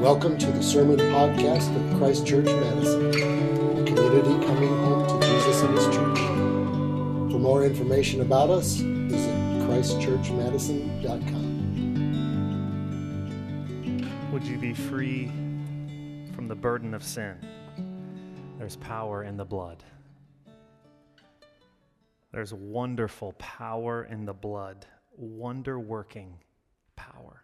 Welcome to the Sermon Podcast of Christ Church Madison, a community coming home to Jesus and His church. For more information about us, visit ChristchurchMadison.com. Would you be free from the burden of sin? There's power in the blood. There's wonderful power in the blood, wonder working power.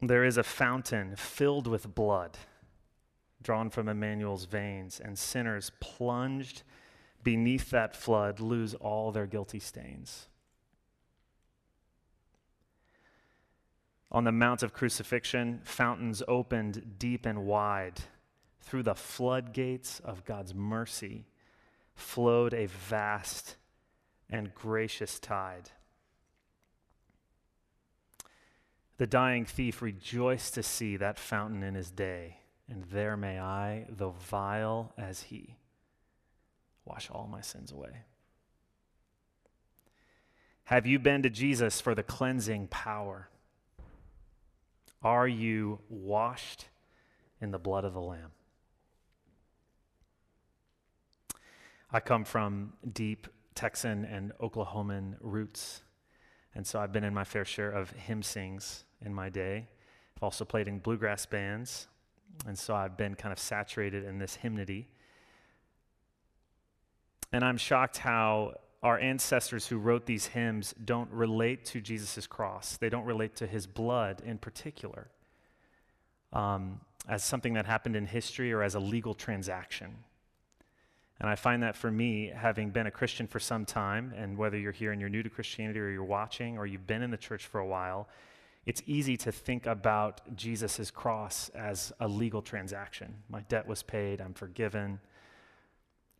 There is a fountain filled with blood drawn from Emmanuel's veins, and sinners plunged beneath that flood lose all their guilty stains. On the Mount of Crucifixion, fountains opened deep and wide. Through the floodgates of God's mercy flowed a vast and gracious tide. The dying thief rejoiced to see that fountain in his day, and there may I, though vile as he, wash all my sins away. Have you been to Jesus for the cleansing power? Are you washed in the blood of the Lamb? I come from deep Texan and Oklahoman roots, and so I've been in my fair share of hymn sings in my day. I've also played in bluegrass bands, and so I've been kind of saturated in this hymnody. And I'm shocked how our ancestors who wrote these hymns don't relate to Jesus' cross. They don't relate to his blood in particular um, as something that happened in history or as a legal transaction. And I find that for me, having been a Christian for some time, and whether you're here and you're new to Christianity or you're watching or you've been in the church for a while, it's easy to think about Jesus' cross as a legal transaction. My debt was paid, I'm forgiven.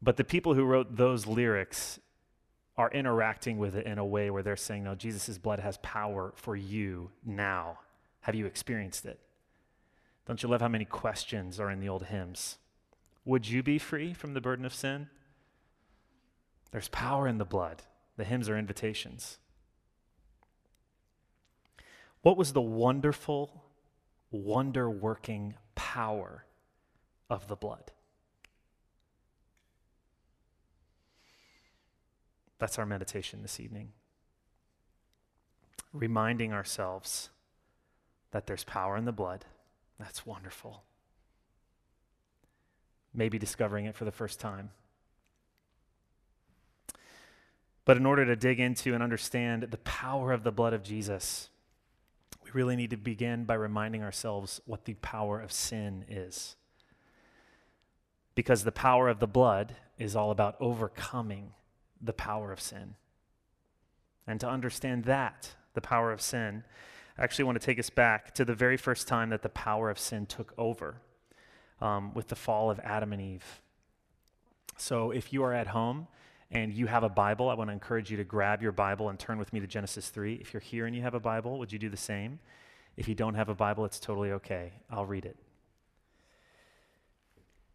But the people who wrote those lyrics are interacting with it in a way where they're saying, no, Jesus' blood has power for you now. Have you experienced it? Don't you love how many questions are in the old hymns? Would you be free from the burden of sin? There's power in the blood. The hymns are invitations. What was the wonderful, wonder working power of the blood? That's our meditation this evening. Reminding ourselves that there's power in the blood. That's wonderful. Maybe discovering it for the first time. But in order to dig into and understand the power of the blood of Jesus, we really need to begin by reminding ourselves what the power of sin is. Because the power of the blood is all about overcoming the power of sin. And to understand that, the power of sin, I actually want to take us back to the very first time that the power of sin took over um, with the fall of Adam and Eve. So if you are at home, and you have a Bible, I want to encourage you to grab your Bible and turn with me to Genesis 3. If you're here and you have a Bible, would you do the same? If you don't have a Bible, it's totally okay. I'll read it.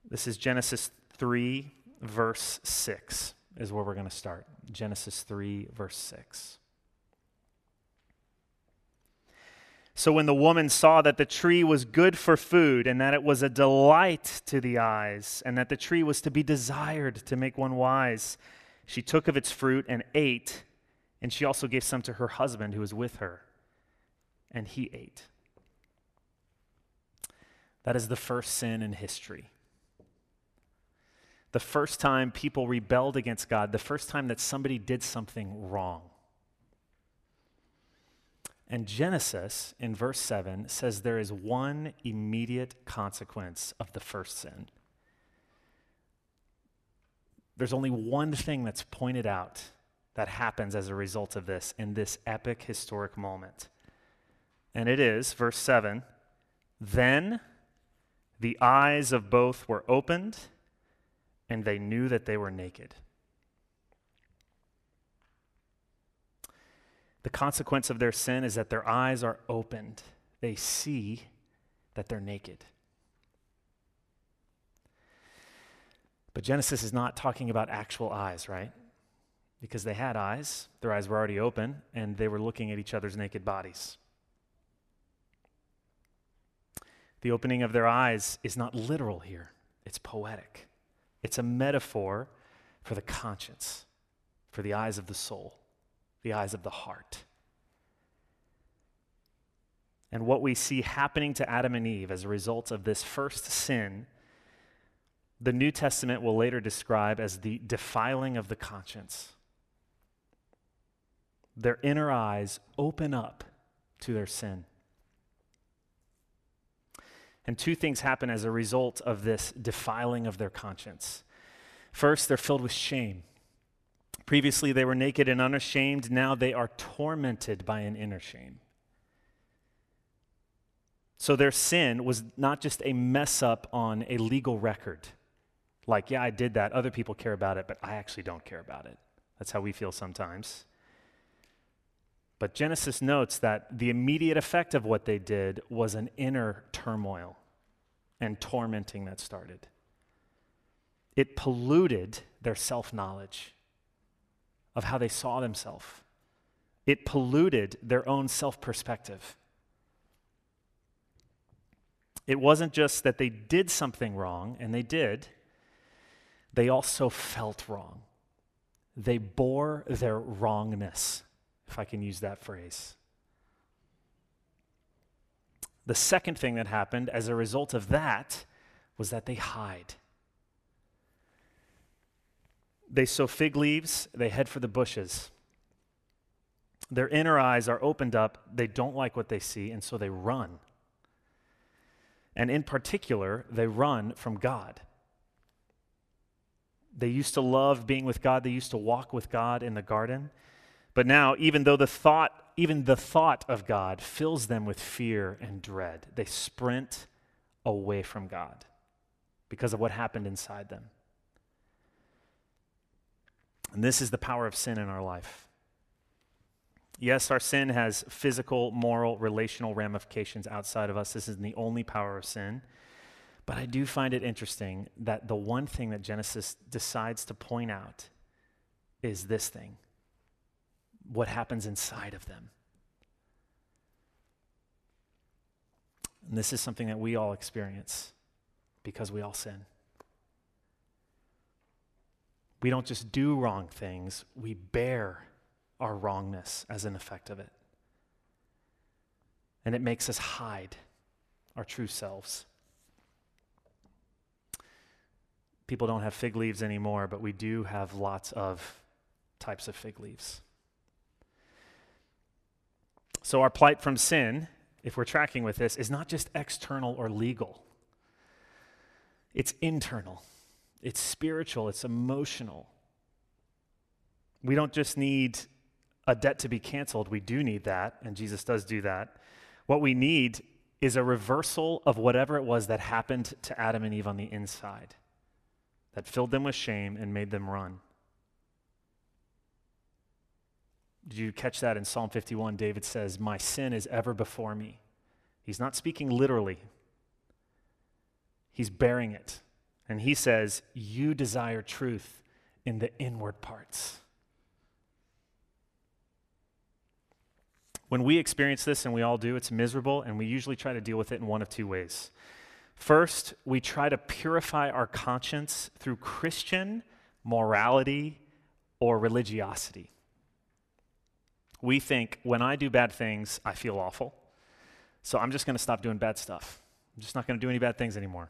This is Genesis 3, verse 6, is where we're going to start. Genesis 3, verse 6. So when the woman saw that the tree was good for food, and that it was a delight to the eyes, and that the tree was to be desired to make one wise, she took of its fruit and ate, and she also gave some to her husband who was with her, and he ate. That is the first sin in history. The first time people rebelled against God, the first time that somebody did something wrong. And Genesis, in verse 7, says there is one immediate consequence of the first sin there's only one thing that's pointed out that happens as a result of this in this epic historic moment. And it is, verse 7 Then the eyes of both were opened, and they knew that they were naked. The consequence of their sin is that their eyes are opened. They see that they're naked. But Genesis is not talking about actual eyes, right? Because they had eyes, their eyes were already open, and they were looking at each other's naked bodies. The opening of their eyes is not literal here, it's poetic. It's a metaphor for the conscience, for the eyes of the soul, the eyes of the heart. And what we see happening to Adam and Eve as a result of this first sin the New Testament will later describe as the defiling of the conscience. Their inner eyes open up to their sin. And two things happen as a result of this defiling of their conscience. First, they're filled with shame. Previously, they were naked and unashamed. Now they are tormented by an inner shame. So their sin was not just a mess up on a legal record. Like, yeah, I did that. Other people care about it, but I actually don't care about it. That's how we feel sometimes. But Genesis notes that the immediate effect of what they did was an inner turmoil and tormenting that started. It polluted their self knowledge of how they saw themselves, it polluted their own self perspective. It wasn't just that they did something wrong, and they did, they also felt wrong. They bore their wrongness if I can use that phrase. The second thing that happened as a result of that was that they hide. They sew fig leaves, they head for the bushes. Their inner eyes are opened up, they don't like what they see, and so they run. And in particular, they run from God. They used to love being with God, they used to walk with God in the garden. But now, even though the thought, even the thought of God fills them with fear and dread, they sprint away from God because of what happened inside them. And this is the power of sin in our life. Yes, our sin has physical, moral, relational ramifications outside of us. This is the only power of sin. But I do find it interesting that the one thing that Genesis decides to point out is this thing what happens inside of them. And this is something that we all experience because we all sin. We don't just do wrong things, we bear our wrongness as an effect of it. And it makes us hide our true selves. People don't have fig leaves anymore, but we do have lots of types of fig leaves. So, our plight from sin, if we're tracking with this, is not just external or legal, it's internal, it's spiritual, it's emotional. We don't just need a debt to be canceled, we do need that, and Jesus does do that. What we need is a reversal of whatever it was that happened to Adam and Eve on the inside that filled them with shame and made them run. Did you catch that in Psalm 51? David says, My sin is ever before me. He's not speaking literally, he's bearing it. And he says, You desire truth in the inward parts. When we experience this, and we all do, it's miserable, and we usually try to deal with it in one of two ways. First, we try to purify our conscience through Christian morality or religiosity we think when I do bad things, I feel awful. So I'm just going to stop doing bad stuff. I'm just not going to do any bad things anymore.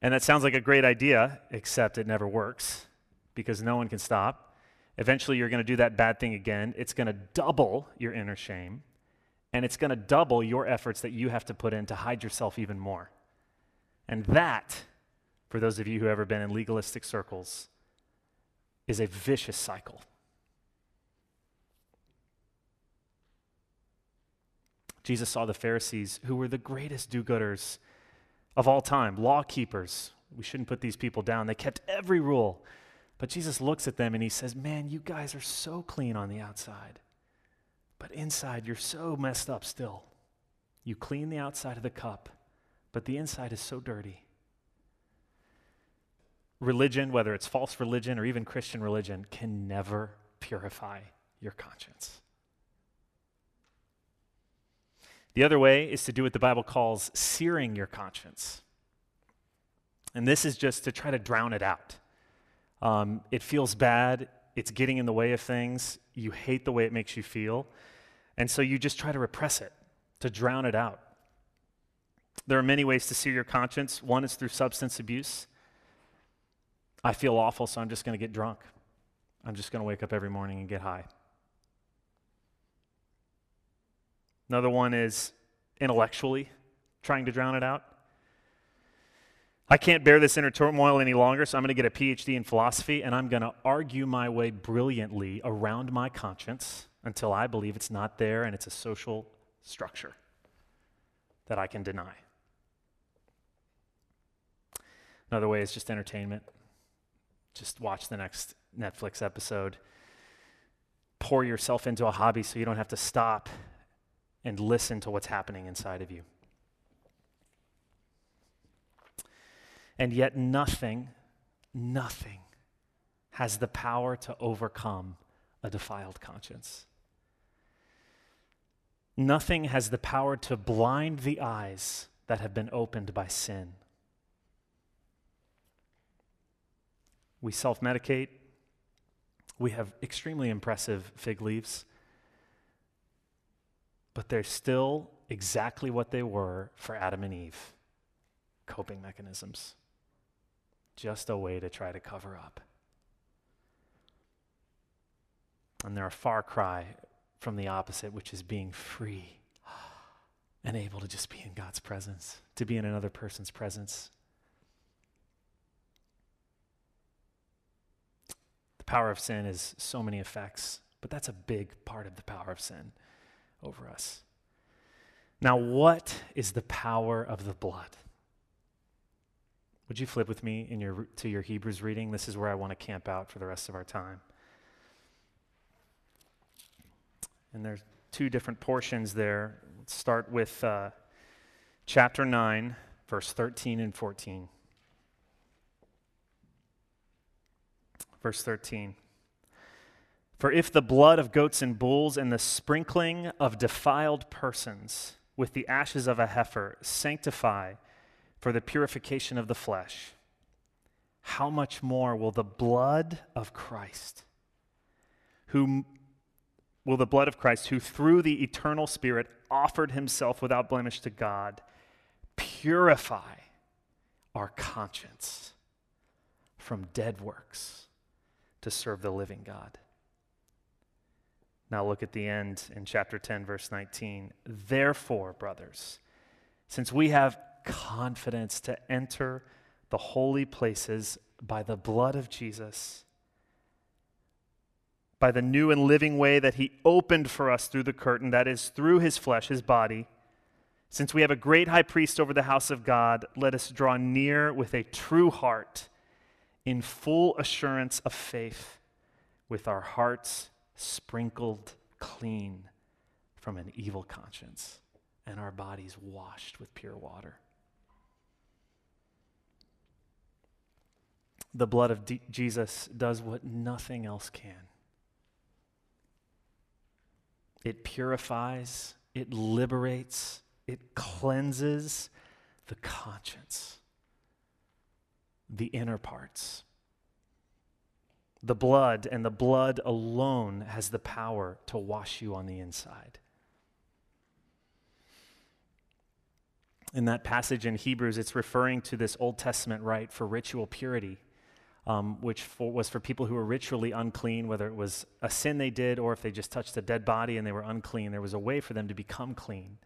And that sounds like a great idea, except it never works because no one can stop. Eventually, you're going to do that bad thing again. It's going to double your inner shame, and it's going to double your efforts that you have to put in to hide yourself even more. And that, for those of you who have ever been in legalistic circles, is a vicious cycle. Jesus saw the Pharisees, who were the greatest do gooders of all time, law keepers. We shouldn't put these people down. They kept every rule. But Jesus looks at them and he says, Man, you guys are so clean on the outside, but inside you're so messed up still. You clean the outside of the cup, but the inside is so dirty. Religion, whether it's false religion or even Christian religion, can never purify your conscience. The other way is to do what the Bible calls searing your conscience. And this is just to try to drown it out. Um, it feels bad, it's getting in the way of things, you hate the way it makes you feel, and so you just try to repress it, to drown it out. There are many ways to sear your conscience. One is through substance abuse. I feel awful, so I'm just going to get drunk. I'm just going to wake up every morning and get high. Another one is intellectually trying to drown it out. I can't bear this inner turmoil any longer, so I'm going to get a PhD in philosophy and I'm going to argue my way brilliantly around my conscience until I believe it's not there and it's a social structure that I can deny. Another way is just entertainment. Just watch the next Netflix episode. Pour yourself into a hobby so you don't have to stop and listen to what's happening inside of you. And yet, nothing, nothing has the power to overcome a defiled conscience. Nothing has the power to blind the eyes that have been opened by sin. We self medicate. We have extremely impressive fig leaves, but they're still exactly what they were for Adam and Eve coping mechanisms just a way to try to cover up. And they're a far cry from the opposite, which is being free and able to just be in God's presence, to be in another person's presence. The power of sin is so many effects, but that's a big part of the power of sin over us. Now, what is the power of the blood? Would you flip with me in your, to your Hebrews reading? This is where I want to camp out for the rest of our time. And there's two different portions there. Let's start with uh, chapter 9, verse 13 and 14. Verse 13. For if the blood of goats and bulls and the sprinkling of defiled persons with the ashes of a heifer sanctify for the purification of the flesh, how much more will the blood of Christ, who will the blood of Christ, who through the eternal Spirit offered himself without blemish to God, purify our conscience from dead works to serve the living God. Now look at the end in chapter 10, verse 19. Therefore, brothers, since we have confidence to enter the holy places by the blood of Jesus, by the new and living way that he opened for us through the curtain, that is, through his flesh, his body. Since we have a great high priest over the house of God, let us draw near with a true heart, in full assurance of faith, with our hearts sprinkled clean from an evil conscience and our bodies washed with pure water. The blood of D- Jesus does what nothing else can it purifies, it liberates, it cleanses the conscience, the inner parts. The blood and the blood alone has the power to wash you on the inside. In that passage in Hebrews, it's referring to this Old Testament rite for ritual purity um, which for, was for people who were ritually unclean, whether it was a sin they did or if they just touched a dead body and they were unclean. There was a way for them to become clean.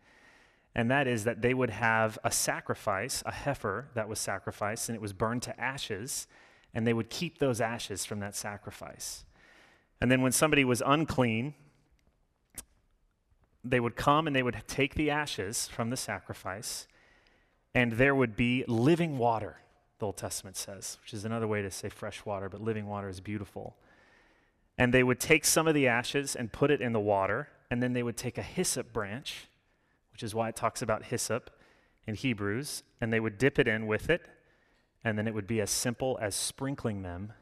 And that is that they would have a sacrifice, a heifer that was sacrificed, and it was burned to ashes, and they would keep those ashes from that sacrifice. And then when somebody was unclean, they would come and they would take the ashes from the sacrifice, and there would be living water the Old Testament says, which is another way to say fresh water, but living water is beautiful. And they would take some of the ashes and put it in the water, and then they would take a hyssop branch, which is why it talks about hyssop in Hebrews, and they would dip it in with it, and then it would be as simple as sprinkling them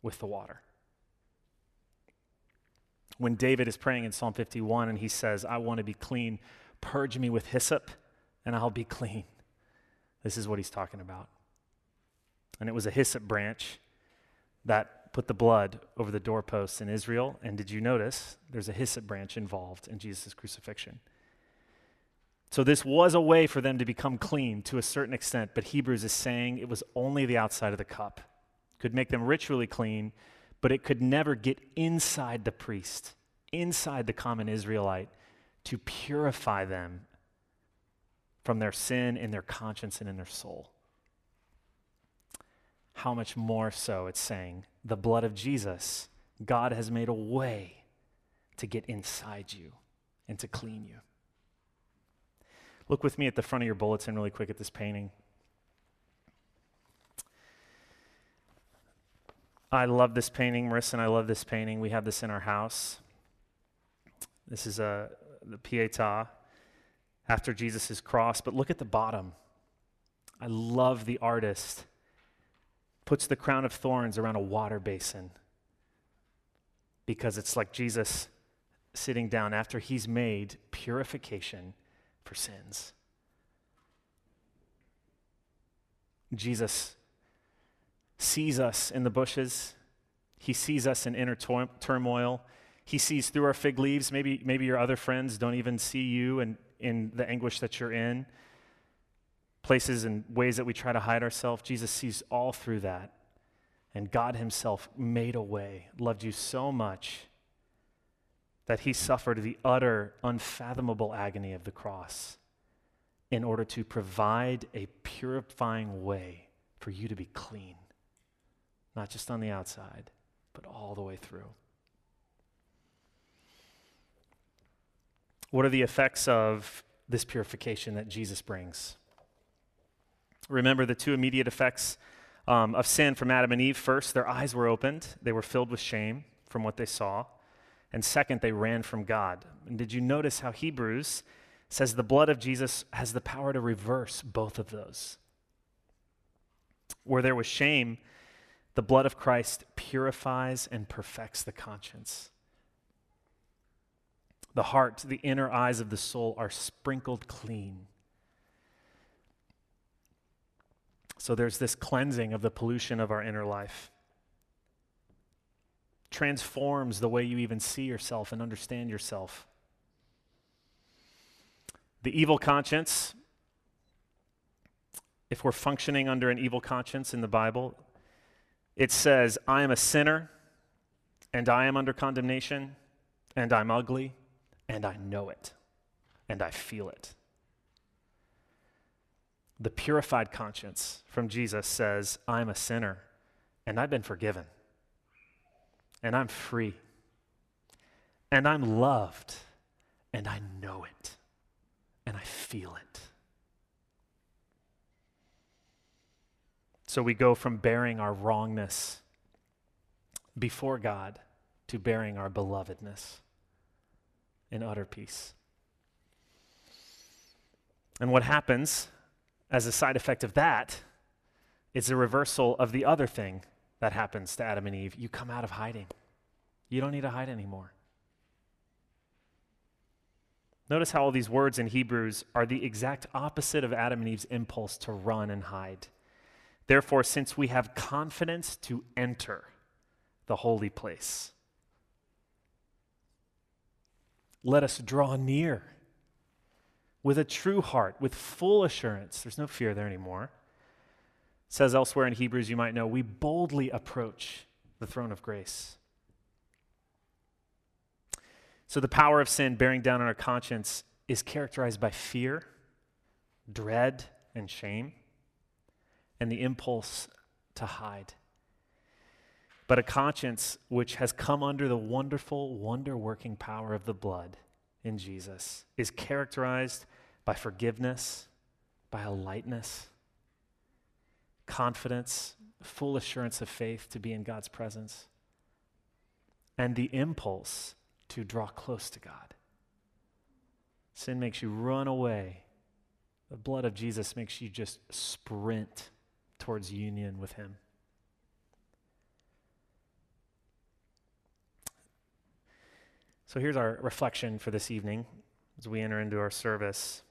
with the water. When David is praying in Psalm 51 and he says, I want to be clean, Purge me with hyssop, and I'll be clean. This is what he's talking about. And it was a hyssop branch that put the blood over the doorposts in Israel. And did you notice there's a hyssop branch involved in Jesus' crucifixion? So, this was a way for them to become clean to a certain extent, but Hebrews is saying it was only the outside of the cup. Could make them ritually clean, but it could never get inside the priest, inside the common Israelite, to purify them from their sin in their conscience and in their soul. How much more so, it's saying, the blood of Jesus, God has made a way to get inside you and to clean you. Look with me at the front of your bulletin really quick at this painting. I love this painting. Marissa and I love this painting. We have this in our house. This is a, the Pietà after Jesus' cross, but look at the bottom. I love the artist. Puts the crown of thorns around a water basin because it's like Jesus sitting down after he's made purification for sins. Jesus sees us in the bushes. He sees us in inner tor- turmoil. He sees through our fig leaves. Maybe, maybe your other friends don't even see you and in the anguish that you're in, places and ways that we try to hide ourselves. Jesus sees all through that. And God Himself made a way, loved you so much that He suffered the utter, unfathomable agony of the cross in order to provide a purifying way for you to be clean, not just on the outside, but all the way through. What are the effects of this purification that Jesus brings? Remember the two immediate effects um, of sin from Adam and Eve. First, their eyes were opened, they were filled with shame from what they saw. And second, they ran from God. And did you notice how Hebrews says the blood of Jesus has the power to reverse both of those? Where there was shame, the blood of Christ purifies and perfects the conscience. The heart, the inner eyes of the soul are sprinkled clean. So there's this cleansing of the pollution of our inner life. Transforms the way you even see yourself and understand yourself. The evil conscience, if we're functioning under an evil conscience in the Bible, it says, I am a sinner and I am under condemnation and I'm ugly and I know it, and I feel it. The purified conscience from Jesus says, I'm a sinner, and I've been forgiven, and I'm free, and I'm loved, and I know it, and I feel it. So we go from bearing our wrongness before God to bearing our belovedness in utter peace. And what happens as a side effect of that is a reversal of the other thing that happens to Adam and Eve. You come out of hiding, you don't need to hide anymore. Notice how all these words in Hebrews are the exact opposite of Adam and Eve's impulse to run and hide. Therefore, since we have confidence to enter the holy place, let us draw near with a true heart, with full assurance. There's no fear there anymore. It says elsewhere in Hebrews, you might know, we boldly approach the throne of grace. So the power of sin bearing down on our conscience is characterized by fear, dread, and shame, and the impulse to hide but a conscience which has come under the wonderful, wonder working power of the blood in Jesus is characterized by forgiveness, by a lightness, confidence, full assurance of faith to be in God's presence, and the impulse to draw close to God. Sin makes you run away. The blood of Jesus makes you just sprint towards union with Him. So here's our reflection for this evening. as we enter into our service,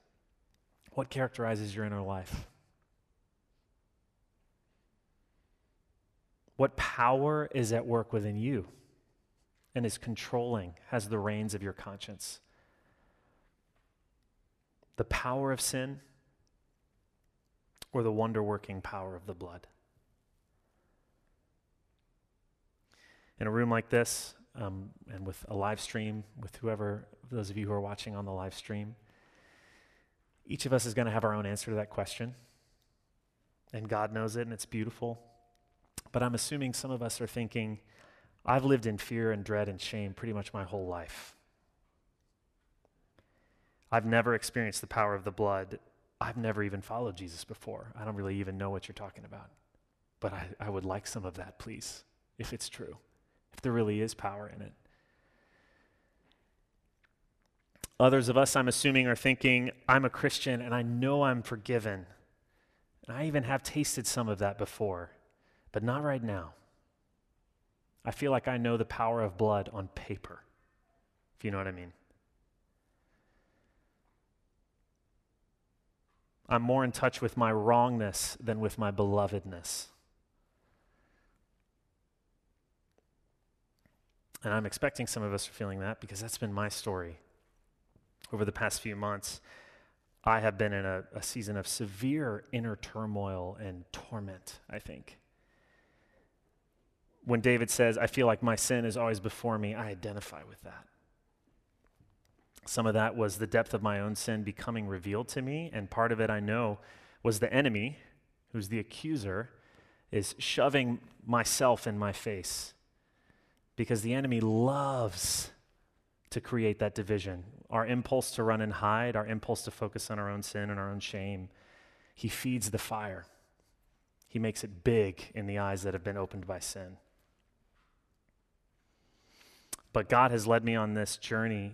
what characterizes your inner life? What power is at work within you and is controlling, has the reins of your conscience? The power of sin or the wonder working power of the blood? In a room like this, um, and with a live stream, with whoever, those of you who are watching on the live stream, each of us is going to have our own answer to that question. And God knows it, and it's beautiful. But I'm assuming some of us are thinking, I've lived in fear and dread and shame pretty much my whole life. I've never experienced the power of the blood. I've never even followed Jesus before. I don't really even know what you're talking about. But I, I would like some of that, please, if it's true, if there really is power in it. Others of us, I'm assuming, are thinking, I'm a Christian and I know I'm forgiven. And I even have tasted some of that before but not right now. I feel like I know the power of blood on paper, if you know what I mean. I'm more in touch with my wrongness than with my belovedness. And I'm expecting some of us are feeling that because that's been my story over the past few months. I have been in a, a season of severe inner turmoil and torment, I think when David says, I feel like my sin is always before me, I identify with that. Some of that was the depth of my own sin becoming revealed to me, and part of it I know was the enemy, who's the accuser, is shoving myself in my face. Because the enemy loves to create that division. Our impulse to run and hide, our impulse to focus on our own sin and our own shame, he feeds the fire. He makes it big in the eyes that have been opened by sin. But God has led me on this journey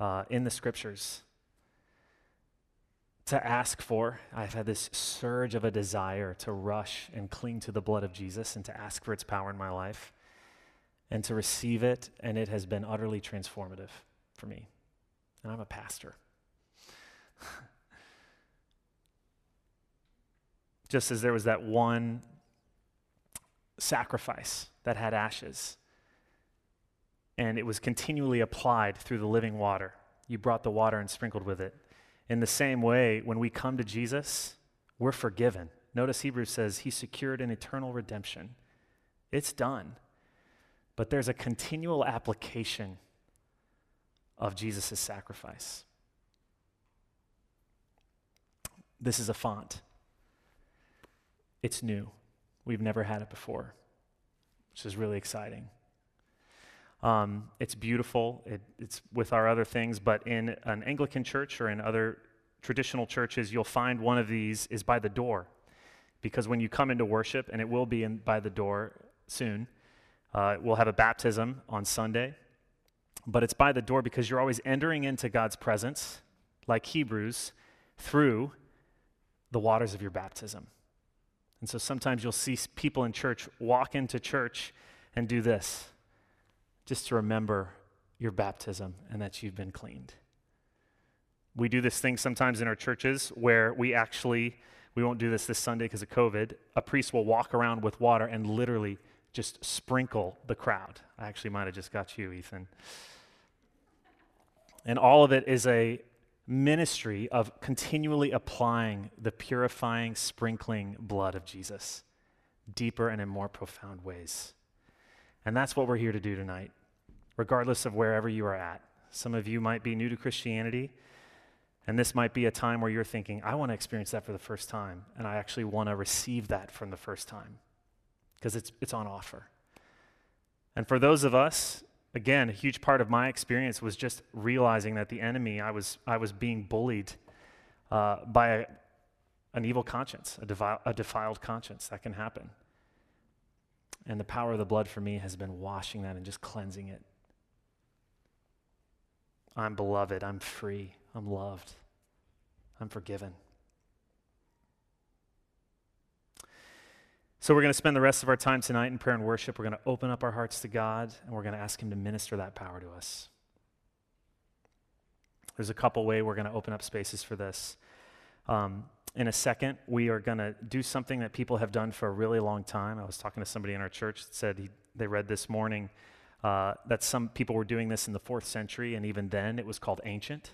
uh, in the scriptures to ask for. I've had this surge of a desire to rush and cling to the blood of Jesus and to ask for its power in my life and to receive it, and it has been utterly transformative for me. And I'm a pastor. Just as there was that one sacrifice that had ashes and it was continually applied through the living water. You brought the water and sprinkled with it. In the same way, when we come to Jesus, we're forgiven. Notice Hebrews says he secured an eternal redemption. It's done. But there's a continual application of Jesus' sacrifice. This is a font. It's new. We've never had it before, which is really exciting. Um, it's beautiful. It, it's with our other things, but in an Anglican church or in other traditional churches, you'll find one of these is by the door. Because when you come into worship, and it will be in, by the door soon, uh, we'll have a baptism on Sunday. But it's by the door because you're always entering into God's presence, like Hebrews, through the waters of your baptism. And so sometimes you'll see people in church walk into church and do this just to remember your baptism and that you've been cleaned. We do this thing sometimes in our churches where we actually, we won't do this this Sunday because of COVID, a priest will walk around with water and literally just sprinkle the crowd. I actually might have just got you, Ethan. And all of it is a ministry of continually applying the purifying, sprinkling blood of Jesus deeper and in more profound ways. And that's what we're here to do tonight, regardless of wherever you are at. Some of you might be new to Christianity, and this might be a time where you're thinking, I want to experience that for the first time, and I actually want to receive that from the first time because it's, it's on offer. And for those of us, again, a huge part of my experience was just realizing that the enemy, I was, I was being bullied uh, by a, an evil conscience, a, defi- a defiled conscience. That can happen. And the power of the blood for me has been washing that and just cleansing it. I'm beloved. I'm free. I'm loved. I'm forgiven. So, we're going to spend the rest of our time tonight in prayer and worship. We're going to open up our hearts to God, and we're going to ask Him to minister that power to us. there's a couple way we're going to open up spaces for this. Um, in a second, we are going to do something that people have done for a really long time. I was talking to somebody in our church that said he, they read this morning uh, that some people were doing this in the fourth century, and even then it was called ancient.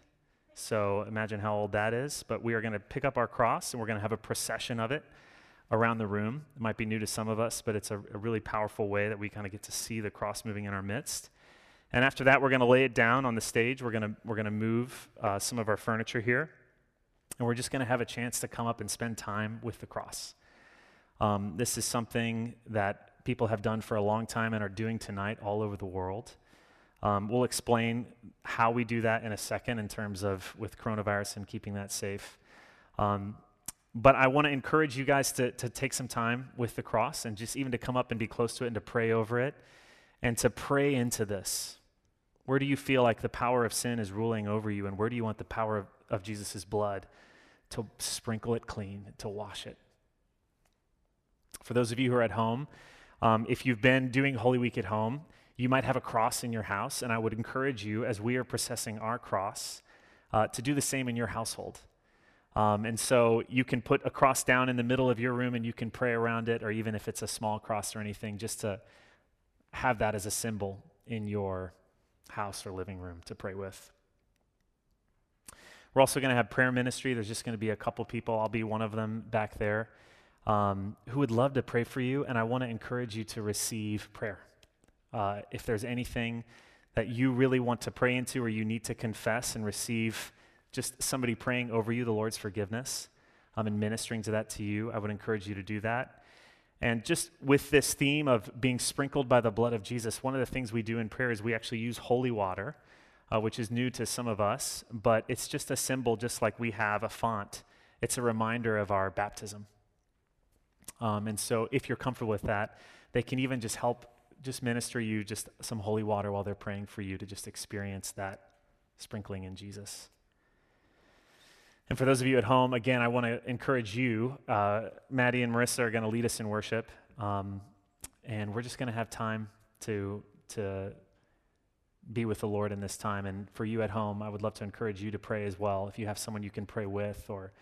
So imagine how old that is. But we are going to pick up our cross and we're going to have a procession of it around the room. It might be new to some of us, but it's a, a really powerful way that we kind of get to see the cross moving in our midst. And after that, we're going to lay it down on the stage. We're going to, we're to move uh, some of our furniture here. And we're just going to have a chance to come up and spend time with the cross. Um, this is something that people have done for a long time and are doing tonight all over the world. Um, we'll explain how we do that in a second in terms of with coronavirus and keeping that safe. Um, but I want to encourage you guys to, to take some time with the cross and just even to come up and be close to it and to pray over it and to pray into this. Where do you feel like the power of sin is ruling over you, and where do you want the power of, of Jesus' blood to sprinkle it clean, to wash it? For those of you who are at home, um, if you've been doing Holy Week at home, you might have a cross in your house, and I would encourage you, as we are processing our cross, uh, to do the same in your household. Um, and so you can put a cross down in the middle of your room and you can pray around it, or even if it's a small cross or anything, just to have that as a symbol in your house or living room to pray with. We're also going to have prayer ministry. There's just going to be a couple people, I'll be one of them back there, um, who would love to pray for you. And I want to encourage you to receive prayer. Uh, if there's anything that you really want to pray into or you need to confess and receive just somebody praying over you the Lord's forgiveness um, and ministering to that to you, I would encourage you to do that. And just with this theme of being sprinkled by the blood of Jesus, one of the things we do in prayer is we actually use holy water, uh, which is new to some of us, but it's just a symbol, just like we have a font. It's a reminder of our baptism. Um, and so, if you're comfortable with that, they can even just help, just minister you just some holy water while they're praying for you to just experience that sprinkling in Jesus. And for those of you at home, again, I want to encourage you. Uh, Maddie and Marissa are going to lead us in worship, um, and we're just going to have time to to be with the Lord in this time. And for you at home, I would love to encourage you to pray as well. If you have someone you can pray with, or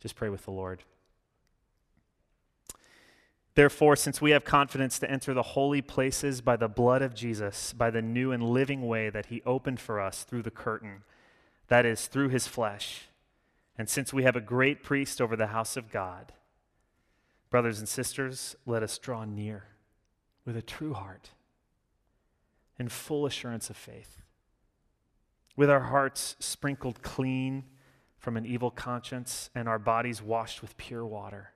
just pray with the Lord. Therefore, since we have confidence to enter the holy places by the blood of Jesus, by the new and living way that he opened for us through the curtain, that is, through his flesh and since we have a great priest over the house of God, brothers and sisters, let us draw near with a true heart and full assurance of faith, with our hearts sprinkled clean from an evil conscience and our bodies washed with pure water.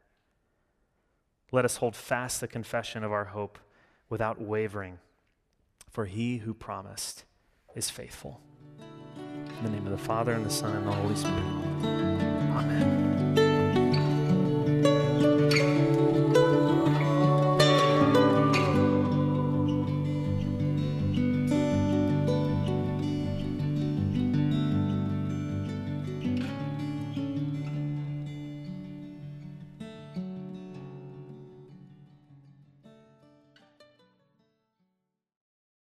Let us hold fast the confession of our hope without wavering, for he who promised is faithful. In the name of the Father, and the Son, and the Holy Spirit. Amen.